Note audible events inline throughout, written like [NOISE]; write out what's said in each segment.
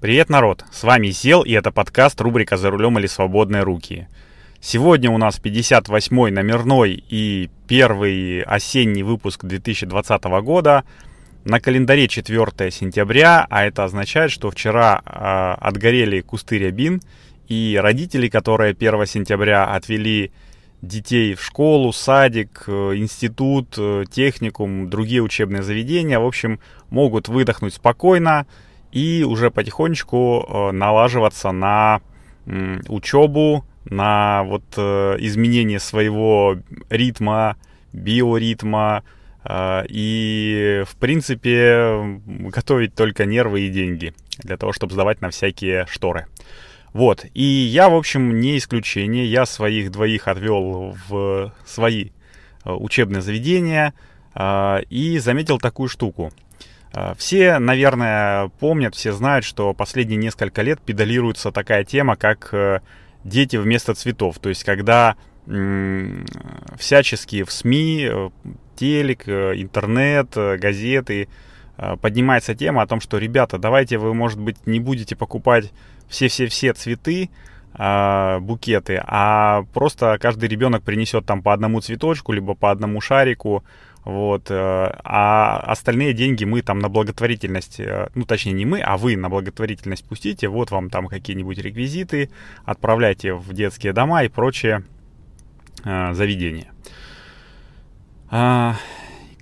Привет, народ! С вами Зел, и это подкаст рубрика «За рулем или свободные руки». Сегодня у нас 58-й номерной и первый осенний выпуск 2020 года. На календаре 4 сентября, а это означает, что вчера э, отгорели кусты рябин, и родители, которые 1 сентября отвели детей в школу, садик, э, институт, э, техникум, другие учебные заведения, в общем, могут выдохнуть спокойно, и уже потихонечку э, налаживаться на учебу, на вот э, изменение своего ритма, биоритма, э, и, в принципе, готовить только нервы и деньги для того, чтобы сдавать на всякие шторы. Вот, и я, в общем, не исключение, я своих двоих отвел в свои учебные заведения и заметил такую штуку – все, наверное, помнят, все знают, что последние несколько лет педалируется такая тема, как э, дети вместо цветов. То есть, когда всячески в СМИ, э, телек, интернет, газеты поднимается тема о том, что, ребята, давайте вы, может быть, не будете покупать все-все-все цветы, букеты, а просто каждый ребенок принесет там по одному цветочку, либо по одному шарику, вот. Э, а остальные деньги мы там на благотворительность, э, ну точнее не мы, а вы на благотворительность пустите. Вот вам там какие-нибудь реквизиты, отправляйте в детские дома и прочее э, заведения. А,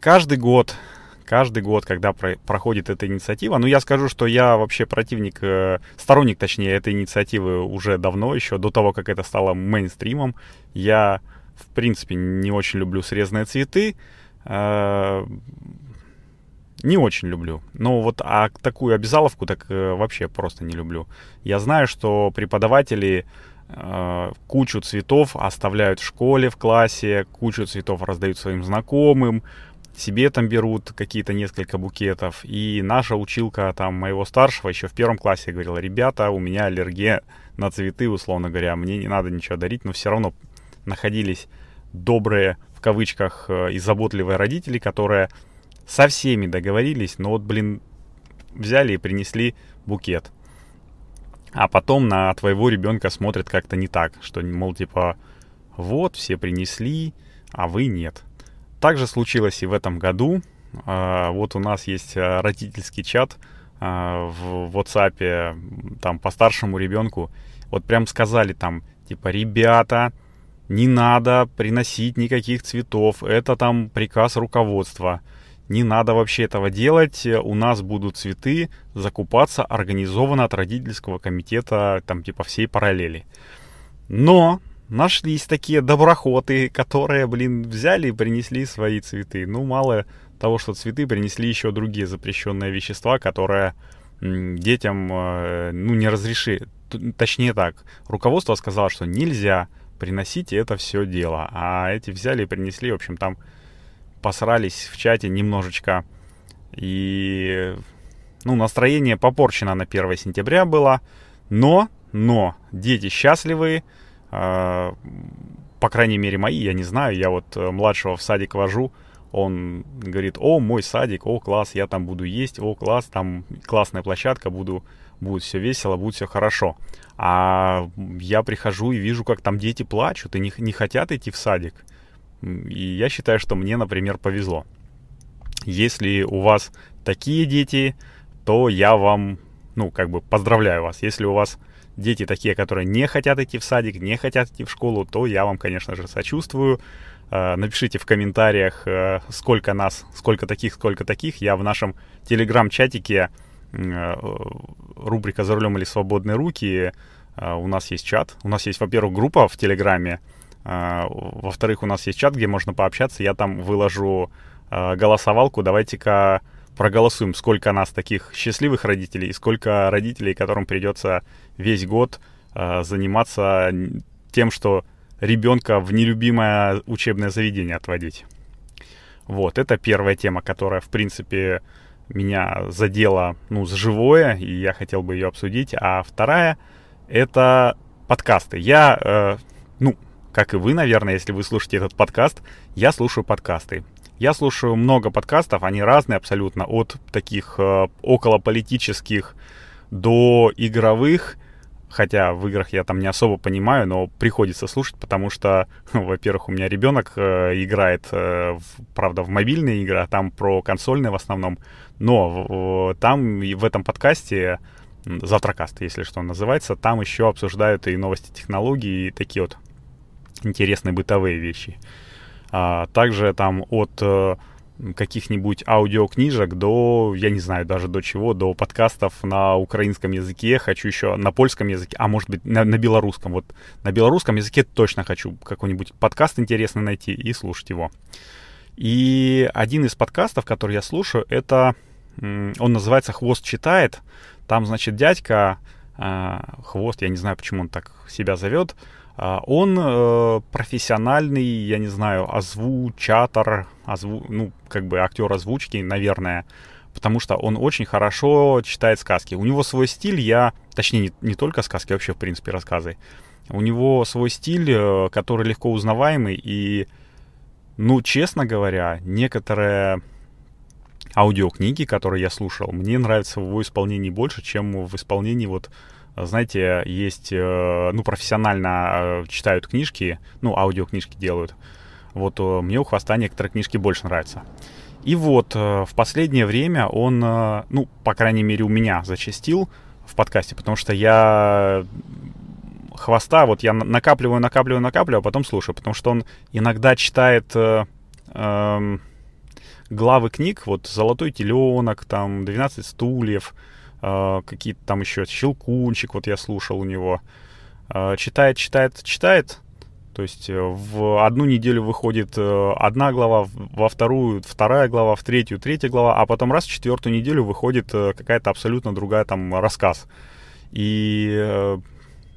каждый год, каждый год, когда про проходит эта инициатива, ну я скажу, что я вообще противник, сторонник точнее этой инициативы уже давно, еще до того, как это стало мейнстримом. Я в принципе не очень люблю срезанные цветы, не очень люблю. Но вот а такую обязаловку так э, вообще просто не люблю. Я знаю, что преподаватели э, кучу цветов оставляют в школе, в классе, кучу цветов раздают своим знакомым, себе там берут какие-то несколько букетов. И наша училка там моего старшего еще в первом классе говорила, ребята, у меня аллергия на цветы, условно говоря, мне не надо ничего дарить, но все равно находились добрые в кавычках, э, и заботливые родители, которые со всеми договорились, но вот, блин, взяли и принесли букет. А потом на твоего ребенка смотрят как-то не так, что, мол, типа, вот, все принесли, а вы нет. Также случилось и в этом году. А, вот у нас есть э, родительский чат а, в WhatsApp, там, по старшему ребенку. Вот прям сказали там, типа, ребята, не надо приносить никаких цветов, это там приказ руководства. Не надо вообще этого делать, у нас будут цветы закупаться организованно от родительского комитета, там типа всей параллели. Но нашлись такие доброхоты, которые, блин, взяли и принесли свои цветы. Ну, мало того, что цветы принесли еще другие запрещенные вещества, которые детям, э, ну, не разрешили. Точнее так, руководство сказало, что нельзя приносите это все дело. А эти взяли и принесли, в общем, там посрались в чате немножечко. И, ну, настроение попорчено на 1 сентября было. Но, но, дети счастливые. Э, по крайней мере, мои, я не знаю. Я вот э, младшего в садик вожу. Он говорит, о, мой садик, о, класс, я там буду есть, о, класс, там классная площадка, буду, будет все весело, будет все хорошо. А я прихожу и вижу, как там дети плачут и не, не хотят идти в садик. И я считаю, что мне, например, повезло. Если у вас такие дети, то я вам, ну, как бы поздравляю вас. Если у вас дети такие, которые не хотят идти в садик, не хотят идти в школу, то я вам, конечно же, сочувствую. Э, напишите в комментариях, э, сколько нас, сколько таких, сколько таких. Я в нашем телеграм-чатике рубрика «За рулем или свободные руки». Э, у нас есть чат. У нас есть, во-первых, группа в Телеграме. Э, во-вторых, у нас есть чат, где можно пообщаться. Я там выложу голосовалку. Давайте-ка проголосуем, сколько нас таких счастливых родителей и сколько родителей, которым придется весь год заниматься тем, что ребенка в нелюбимое учебное заведение отводить. Вот, это первая тема, которая, в принципе, меня задела, ну, с живое, и я хотел бы ее обсудить. А вторая — это подкасты. Я, э, ну, как и вы, наверное, если вы слушаете этот подкаст, я слушаю подкасты. Я слушаю много подкастов, они разные абсолютно, от таких э, околополитических, до игровых, хотя в играх я там не особо понимаю, но приходится слушать, потому что, ну, [LAUGHS] во-первых, у меня ребенок э, играет, э, в, правда, в мобильные игры, а там про консольные в основном, но в, там в этом подкасте Завтракаст, если что называется, там еще обсуждают и новости технологий, и такие вот интересные бытовые вещи. А, также там от э, каких-нибудь аудиокнижек до, я не знаю даже до чего, до подкастов на украинском языке, хочу еще на польском языке, а может быть на, на белорусском. Вот на белорусском языке точно хочу какой-нибудь подкаст интересный найти и слушать его. И один из подкастов, который я слушаю, это, он называется «Хвост читает». Там, значит, дядька, э, Хвост, я не знаю, почему он так себя зовет, он э, профессиональный, я не знаю, озвучатор, озву... ну, как бы актер озвучки, наверное, потому что он очень хорошо читает сказки. У него свой стиль, я, точнее, не, не только сказки, а вообще, в принципе, рассказы. У него свой стиль, э, который легко узнаваемый, и, ну, честно говоря, некоторые аудиокниги, которые я слушал, мне нравятся в его исполнении больше, чем в исполнении вот знаете, есть, э, ну, профессионально э, читают книжки, ну, аудиокнижки делают. Вот э, мне у Хвоста некоторые книжки больше нравятся. И вот в последнее время он, ну, по крайней мере, у меня зачастил в подкасте, потому что я Хвоста, вот я накапливаю, накапливаю, накапливаю, а потом слушаю, потому что он иногда читает э, э, главы книг, вот «Золотой теленок», там «12 стульев», какие-то там еще Щелкунчик, вот я слушал у него. Э, читает, читает, читает. То есть э, в одну неделю выходит э, одна глава, во вторую вторая глава, в третью третья глава, а потом раз в четвертую неделю выходит э, какая-то абсолютно другая там рассказ. И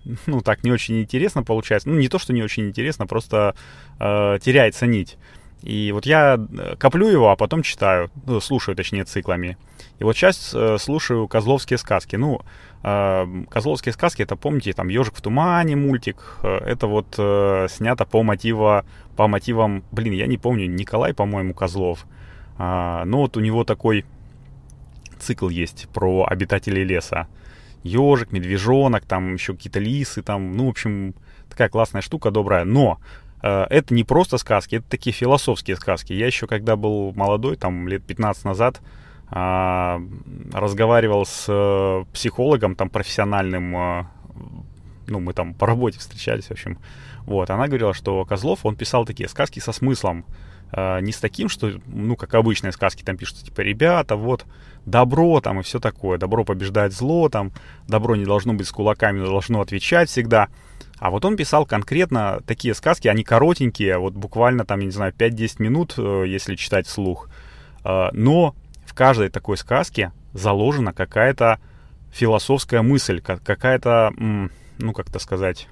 [LAUGHS] ну, так не очень интересно получается. Ну, не то, что не очень интересно, просто э, теряется нить. И вот я коплю его, а потом читаю, ну, слушаю, точнее, циклами. И вот сейчас э, слушаю Козловские сказки. Ну, э, Козловские сказки, это, помните, там «Ежик в тумане» мультик. Э, это вот э, снято по, мотива, по мотивам, блин, я не помню, Николай, по-моему, Козлов. Э, но вот у него такой цикл есть про обитателей леса. Ежик, медвежонок, там еще какие-то лисы, там, ну, в общем, такая классная штука, добрая. Но э, это не просто сказки, это такие философские сказки. Я еще, когда был молодой, там, лет 15 назад, а, разговаривал с э, психологом там профессиональным, э, ну, мы там по работе встречались, в общем. Вот, она говорила, что Козлов, он писал такие сказки со смыслом, э, не с таким, что, ну, как обычные сказки там пишут, типа, ребята, вот, добро там и все такое, добро побеждает зло, там, добро не должно быть с кулаками, должно отвечать всегда. А вот он писал конкретно такие сказки, они коротенькие, вот буквально там, я не знаю, 5-10 минут, если читать вслух. Но в каждой такой сказке заложена какая-то философская мысль, какая-то, ну, как-то сказать,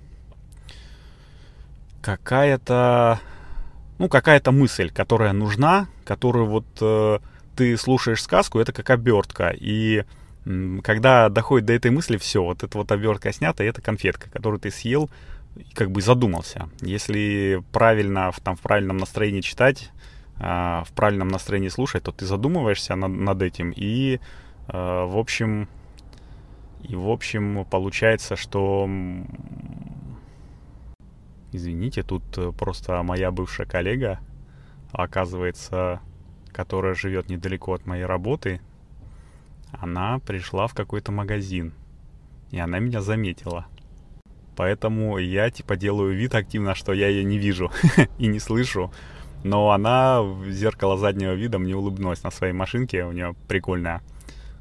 какая-то, ну, какая-то мысль, которая нужна, которую вот э, ты слушаешь сказку, это как обертка. И э, когда доходит до этой мысли, все, вот эта вот обертка снята, и это конфетка, которую ты съел, как бы задумался. Если правильно, в, там, в правильном настроении читать, а, в правильном настроении слушать, то ты задумываешься над, над этим и, а, в общем, и в общем получается, что Извините, тут э, просто моя бывшая коллега, оказывается, которая живет недалеко от моей работы, она пришла в какой-то магазин, и она меня заметила. Поэтому я типа делаю вид активно, что я ее не вижу [LAUGHS] и не слышу. Но она в зеркало заднего вида мне улыбнулась на своей машинке. У нее прикольная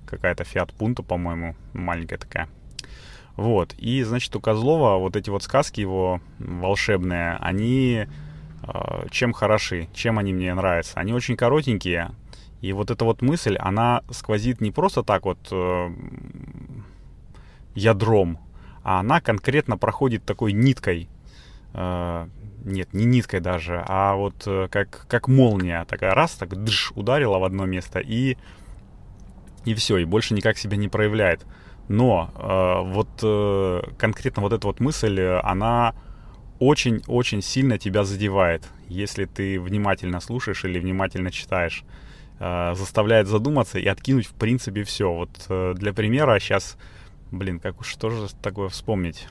какая-то Fiat Punto, по-моему, маленькая такая. Вот. И, значит, у Козлова вот эти вот сказки его волшебные, они э, чем хороши, чем они мне нравятся. Они очень коротенькие. И вот эта вот мысль, она сквозит не просто так вот э, ядром, а она конкретно проходит такой ниткой. Э, нет, не ниткой даже, а вот э, как, как молния, такая раз, так дж, ударила в одно место и, и все, и больше никак себя не проявляет. Но э, вот э, конкретно вот эта вот мысль, она очень-очень сильно тебя задевает, если ты внимательно слушаешь или внимательно читаешь. Э, заставляет задуматься и откинуть в принципе все. Вот э, для примера сейчас Блин, как уж что же такое вспомнить?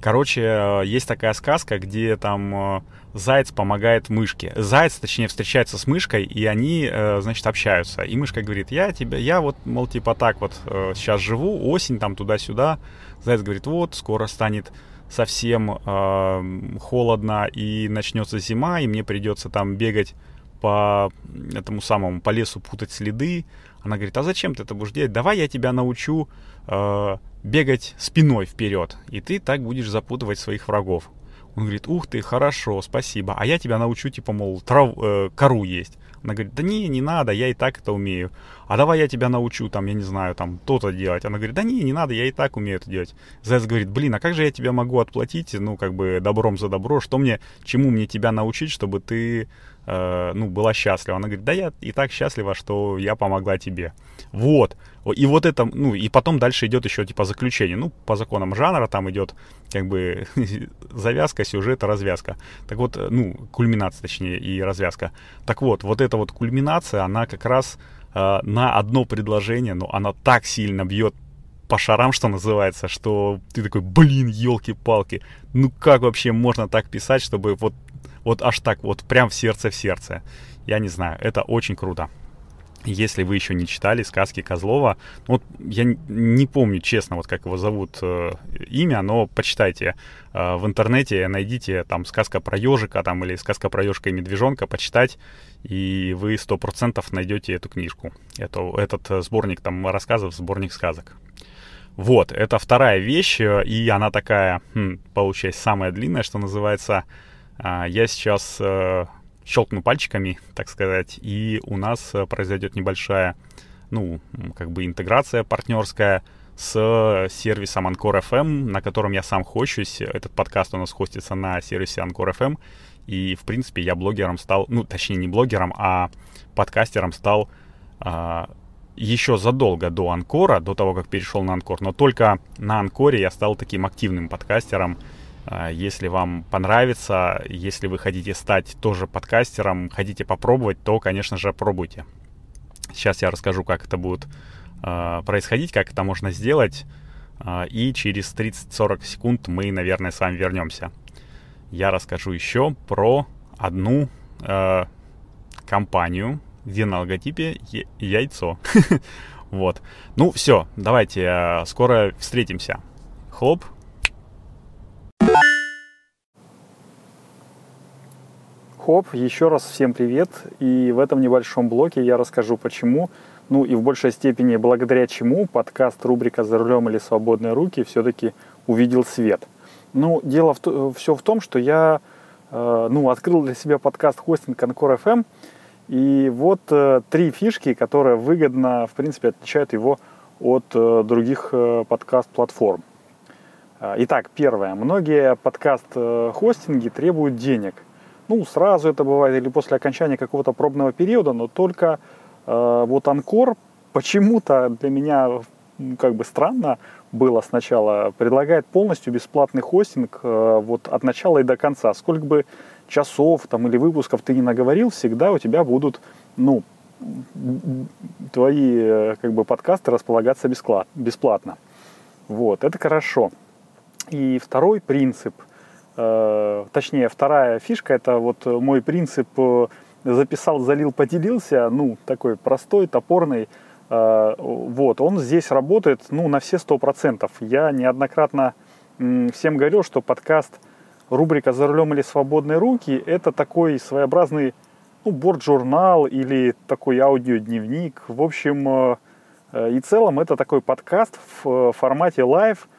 Короче, э, есть такая сказка, где там э, заяц помогает мышке. Заяц, точнее, встречается с мышкой, и они, э, значит, общаются. И мышка говорит, я тебя, я вот, мол, типа так вот сейчас живу, осень там туда-сюда. Заяц говорит, вот, скоро станет совсем э, холодно и начнется зима, и мне придется там бегать по этому самому, по лесу путать следы. Она говорит, а зачем ты это будешь делать? Давай я тебя научу э, бегать спиной вперед, и ты так будешь запутывать своих врагов. Он говорит, ух ты, хорошо, спасибо. А я тебя научу, типа, мол, трав, э, кору есть. Она говорит, да не, не надо, я и так это умею. А давай я тебя научу, там, я не знаю, там, то-то делать. Она говорит, да не, не надо, я и так умею это делать. Заяц говорит, блин, а как же я тебя могу отплатить, ну, как бы, добром за добро? Что мне, чему мне тебя научить, чтобы ты Э, ну, была счастлива. Она говорит, да я и так счастлива, что я помогла тебе. Вот. И вот это, ну, и потом дальше идет еще типа заключение. Ну, по законам жанра там идет как бы [LAUGHS] завязка, сюжет, развязка. Так вот, э, ну, кульминация, точнее, и развязка. Так вот, вот эта вот кульминация, она как раз э, на одно предложение, но она так сильно бьет по шарам, что называется, что ты такой, блин, елки-палки, ну как вообще можно так писать, чтобы вот вот аж так, вот прям в сердце в сердце. Я не знаю, это очень круто. Если вы еще не читали сказки Козлова, вот я не помню честно, вот как его зовут э, имя, но почитайте э, в интернете, найдите там сказка про ежика там или сказка про ежика и медвежонка, почитать, и вы сто процентов найдете эту книжку, это, этот э, сборник там рассказов, сборник сказок. Вот, это вторая вещь, э, и она такая, хм, получается, самая длинная, что называется, я сейчас э, щелкну пальчиками, так сказать, и у нас э, произойдет небольшая, ну, как бы интеграция партнерская с сервисом Ancore FM, на котором я сам хощусь. Этот подкаст у нас хостится на сервисе Ancore FM. И, в принципе, я блогером стал, ну, точнее, не блогером, а подкастером стал а, еще задолго до Анкора, до того, как перешел на Анкор. Но только на Анкоре я стал таким активным подкастером, а, если вам понравится, если вы хотите стать тоже подкастером, хотите попробовать, то, конечно же, пробуйте. Сейчас я расскажу, как это будет а, происходить, как это можно сделать. А, и через 30-40 секунд мы, наверное, с вами вернемся. Я расскажу еще про одну компанию, где на логотипе яйцо. [LAUGHS] Вот. Ну, все, давайте, скоро встретимся. Хлоп, Хоп, еще раз всем привет. И в этом небольшом блоке я расскажу, почему, ну и в большей степени благодаря чему подкаст рубрика «За рулем или свободные руки» все-таки увидел свет. Ну, дело в, все в том, что я э, ну, открыл для себя подкаст хостинг Анкор FM, и вот э, три фишки, которые выгодно, в принципе, отличают его от э, других э, подкаст-платформ. Э, итак, первое. Многие подкаст-хостинги э, требуют денег – ну, сразу это бывает или после окончания какого-то пробного периода, но только э, вот Анкор почему-то для меня как бы странно было сначала, предлагает полностью бесплатный хостинг э, вот от начала и до конца. Сколько бы часов там или выпусков ты не наговорил, всегда у тебя будут, ну, твои э, как бы подкасты располагаться бесплатно. Вот, это хорошо. И второй принцип – точнее, вторая фишка, это вот мой принцип э, записал, залил, поделился, ну, такой простой, топорный, э, вот, он здесь работает, ну, на все сто процентов. Я неоднократно всем говорил, что подкаст рубрика «За рулем или свободные руки» это такой своеобразный, ну, борт-журнал или такой аудиодневник. В общем и целом это такой подкаст в формате live –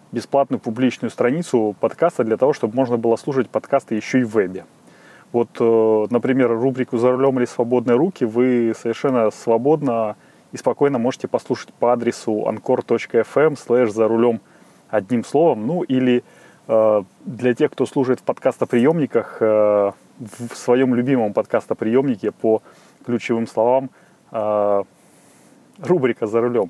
бесплатную публичную страницу подкаста для того, чтобы можно было слушать подкасты еще и в вебе. Вот, э, например, рубрику «За рулем или свободные руки» вы совершенно свободно и спокойно можете послушать по адресу anchor.fm slash «За рулем» одним словом. Ну или э, для тех, кто служит в подкастоприемниках, э, в своем любимом подкастоприемнике по ключевым словам рубрика «За рулем».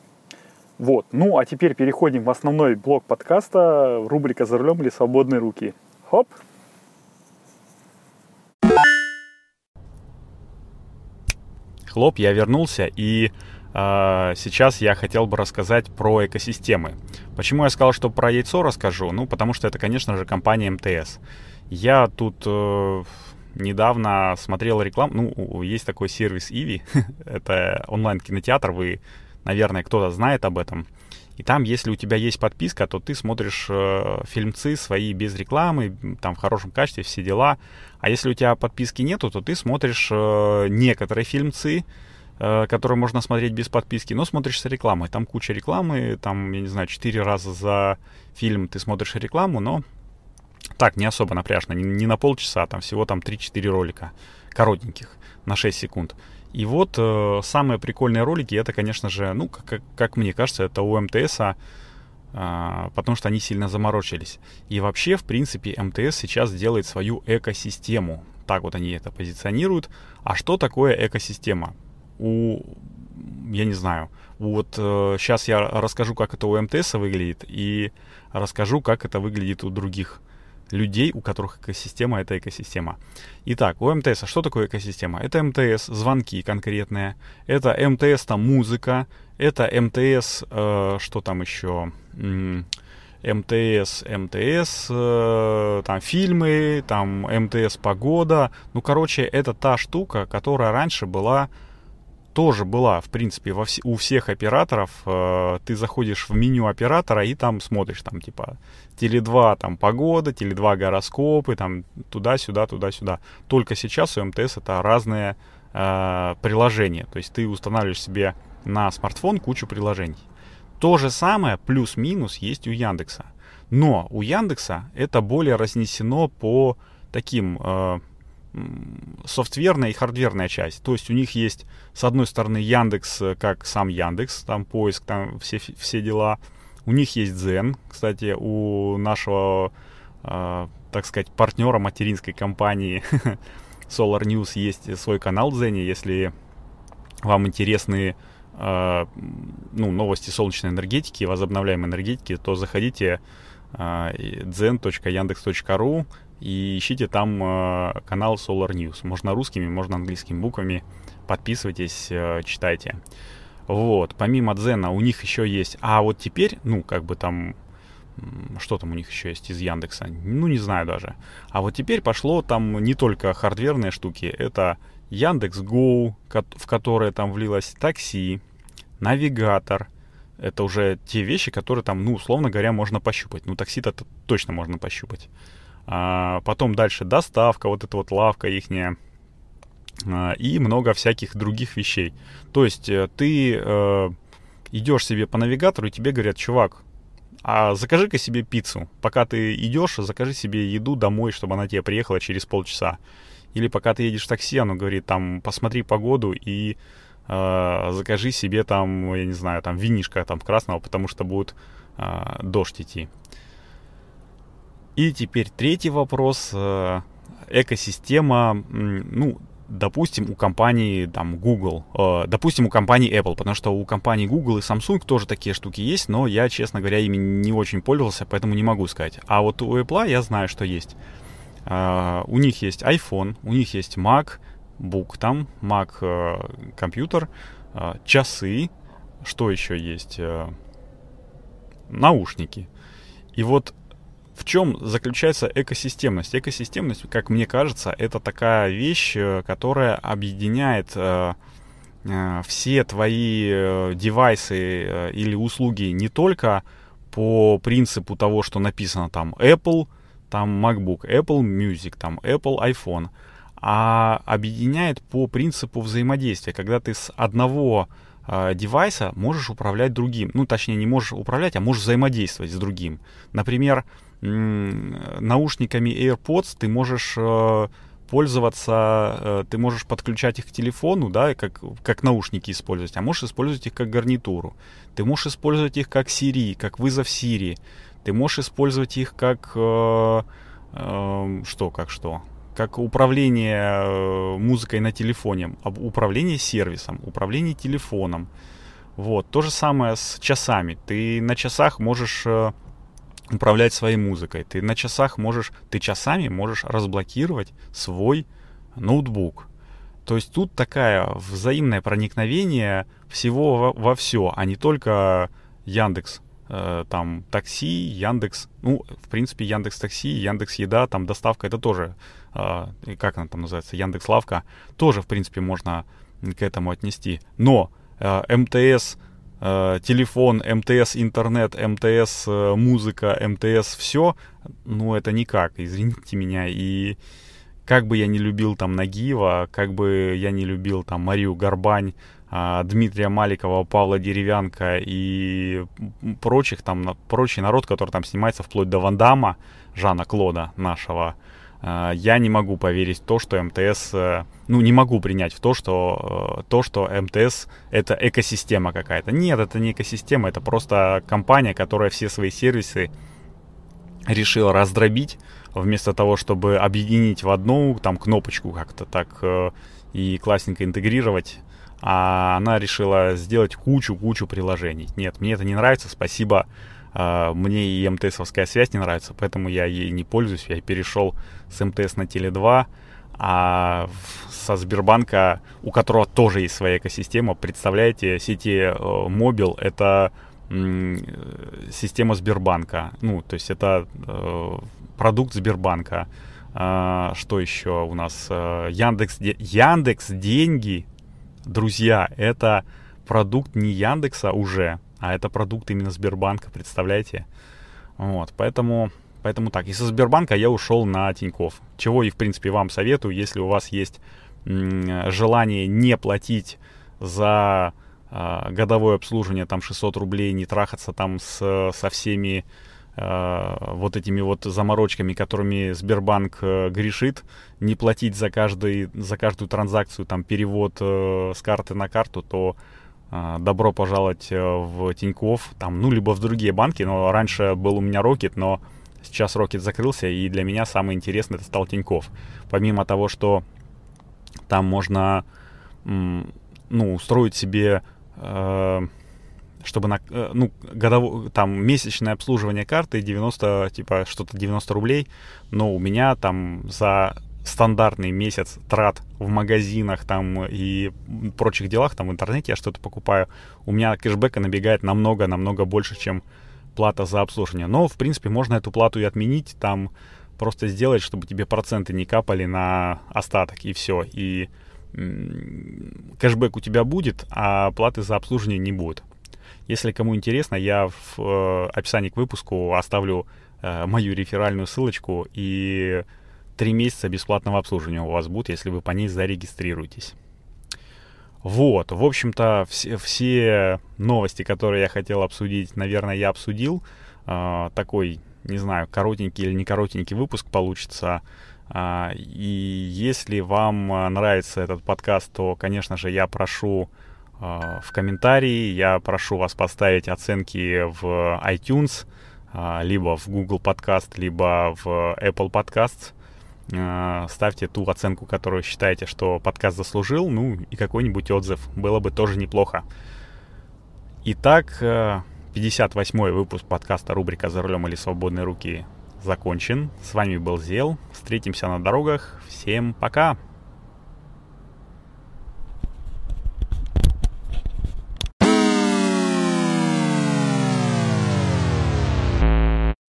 Вот. Ну, а теперь переходим в основной блок подкаста, рубрика «За рулем или свободные руки». Хоп! Хлоп, я вернулся, и э, сейчас я хотел бы рассказать про экосистемы. Почему я сказал, что про яйцо расскажу? Ну, потому что это, конечно же, компания МТС. Я тут э, недавно смотрел рекламу. Ну, есть такой сервис Иви. [LAUGHS] это онлайн-кинотеатр. Вы наверное, кто-то знает об этом. И там, если у тебя есть подписка, то ты смотришь э, фильмцы свои без рекламы, там в хорошем качестве, все дела. А если у тебя подписки нету, то ты смотришь э, некоторые фильмцы, э, которые можно смотреть без подписки, но смотришь с рекламой. Там куча рекламы, там, я не знаю, 4 раза за фильм ты смотришь рекламу, но так, не особо напряжно, не, не на полчаса, там всего там 3-4 ролика коротеньких на 6 секунд. И вот э, самые прикольные ролики, это, конечно же, ну, как, как мне кажется, это у МТСа, э, потому что они сильно заморочились. И вообще, в принципе, МТС сейчас делает свою экосистему. Так вот они это позиционируют. А что такое экосистема? У, я не знаю, вот э, сейчас я расскажу, как это у МТС выглядит, и расскажу, как это выглядит у других людей, у которых экосистема — это экосистема. Итак, у МТС, а что такое экосистема? Это МТС, звонки конкретные, это МТС, там, музыка, это МТС, э, что там еще? МТС, МТС, э, там фильмы, там МТС погода. Ну, короче, это та штука, которая раньше была тоже была, в принципе, во вс- у всех операторов. Э, ты заходишь в меню оператора и там смотришь, там, типа, Теле2 там погода, Теле2 гороскопы, там, туда-сюда, туда-сюда. Только сейчас у МТС это разные э, приложения. То есть ты устанавливаешь себе на смартфон кучу приложений. То же самое, плюс-минус, есть у Яндекса. Но у Яндекса это более разнесено по таким э, софтверная и хардверная часть. То есть у них есть, с одной стороны, Яндекс, э, как сам Яндекс, там поиск, там все, все дела. У них есть Zen, кстати, у нашего, э, так сказать, партнера материнской компании [LAUGHS] Solar News есть свой канал Zen, если вам интересны э, ну, новости солнечной энергетики, возобновляемой энергетики, то заходите э, zen.yandex.ru и ищите там э, канал Solar News. Можно русскими, можно английскими буквами. Подписывайтесь, э, читайте. Вот, помимо Дзена у них еще есть... А вот теперь, ну, как бы там что там у них еще есть из Яндекса? Ну, не знаю даже. А вот теперь пошло там не только хардверные штуки, это Яндекс Go, в которое там влилось такси, навигатор. Это уже те вещи, которые там, ну, условно говоря, можно пощупать. Ну, такси-то точно можно пощупать. А потом дальше доставка, вот эта вот лавка ихняя. А, и много всяких других вещей. То есть э, ты э, идешь себе по навигатору, и тебе говорят, чувак, а закажи-ка себе пиццу. Пока ты идешь, закажи себе еду домой, чтобы она тебе приехала через полчаса. Или пока ты едешь в такси, оно говорит, там, посмотри погоду и э, закажи себе там, я не знаю, там винишка там красного, потому что будет э, дождь идти. И теперь третий вопрос. Э, экосистема, ну, допустим, у компании там Google, э, допустим, у компании Apple, потому что у компании Google и Samsung тоже такие штуки есть, но я, честно говоря, ими не очень пользовался, поэтому не могу сказать. А вот у Apple я знаю, что есть. Э, у них есть iPhone, у них есть Mac, Book там, Mac компьютер, часы, что еще есть? Наушники. И вот в чем заключается экосистемность? Экосистемность, как мне кажется, это такая вещь, э, которая объединяет э, э, все твои девайсы или услуги не только по принципу того, что написано там Apple, там MacBook, Apple Music, там Apple iPhone, а объединяет по принципу взаимодействия, когда ты с одного девайса можешь управлять другим. Ну, точнее, не можешь управлять, а можешь взаимодействовать с другим. Например, наушниками AirPods ты можешь э, пользоваться, э, ты можешь подключать их к телефону, да, как, как наушники использовать, а можешь использовать их как гарнитуру. Ты можешь использовать их как Siri, как вызов Siri. Ты можешь использовать их как... Э, э, что, как что? Как управление музыкой на телефоне, управление сервисом, управление телефоном. Вот. То же самое с часами. Ты на часах можешь управлять своей музыкой. Ты на часах можешь, ты часами можешь разблокировать свой ноутбук. То есть тут такая взаимное проникновение всего во, во все, а не только Яндекс э, там такси, Яндекс, ну, в принципе, Яндекс Такси, Яндекс Еда, там доставка, это тоже, э, как она там называется, Яндекс Лавка, тоже, в принципе, можно к этому отнести. Но э, МТС телефон, МТС, интернет, МТС, э, музыка, МТС, все, ну это никак, извините меня. И как бы я не любил там Нагиева, как бы я не любил там Марию Горбань, а, Дмитрия Маликова, Павла Деревянко и прочих там, прочий народ, который там снимается вплоть до Вандама, Жана Клода нашего, я не могу поверить в то, что МТС, э, ну, не могу принять в то, что э, то, что МТС это экосистема какая-то. Нет, это не экосистема, это просто компания, которая все свои сервисы решила раздробить, вместо того, чтобы объединить в одну там кнопочку как-то так э, и классненько интегрировать, а она решила сделать кучу-кучу приложений. Нет, мне это не нравится, спасибо а, мне и МТСовская связь не нравится, поэтому я ей не пользуюсь. Я перешел с МТС на Теле2, а со Сбербанка, у которого тоже есть своя экосистема, представляете, сети э, Мобил это система Сбербанка. Ну, то есть это э, продукт Сбербанка. А, что еще у нас? Э, Яндекс, Яндекс деньги, друзья, это продукт не Яндекса уже, а это продукт именно Сбербанка, представляете? Вот, поэтому, поэтому так. И со Сбербанка я ушел на Тиньков. Чего и, в принципе, вам советую, если у вас есть желание не платить за э, годовое обслуживание, там 600 рублей, не трахаться там с, со всеми э, вот этими вот заморочками, которыми Сбербанк э, грешит, не платить за, каждый, за каждую транзакцию, там перевод э, с карты на карту, то а, добро пожаловать э, в Тиньков, там, ну, либо в другие банки, но раньше был у меня Рокет, но сейчас Рокет закрылся, и для меня самое интересное это стал Тиньков. Помимо того, что там можно, ну, устроить себе, э, чтобы на, э, ну, годов, там месячное обслуживание карты 90, типа, что-то 90 рублей, но у меня там за стандартный месяц трат в магазинах там и прочих делах, там в интернете я что-то покупаю, у меня кэшбэка набегает намного-намного больше, чем плата за обслуживание. Но, в принципе, можно эту плату и отменить, там просто сделать, чтобы тебе проценты не капали на остаток, и все. И кэшбэк у тебя будет, а платы за обслуживание не будет. Если кому интересно, я в э, описании к выпуску оставлю э, мою реферальную ссылочку, и три месяца бесплатного обслуживания у вас будет, если вы по ней зарегистрируетесь. Вот, в общем-то, все, все новости, которые я хотел обсудить, наверное, я обсудил. Э, такой, не знаю, коротенький или не коротенький выпуск получится. Э, и если вам нравится этот подкаст, то, конечно же, я прошу э, в комментарии, я прошу вас поставить оценки в iTunes, э, либо в Google Podcast, либо в Apple Podcasts. Э, ставьте ту оценку, которую считаете, что подкаст заслужил, ну и какой-нибудь отзыв. Было бы тоже неплохо. Итак, 58-й э, выпуск подкаста рубрика «За рулем или свободные руки» закончен. С вами был Зел. Встретимся на дорогах. Всем пока!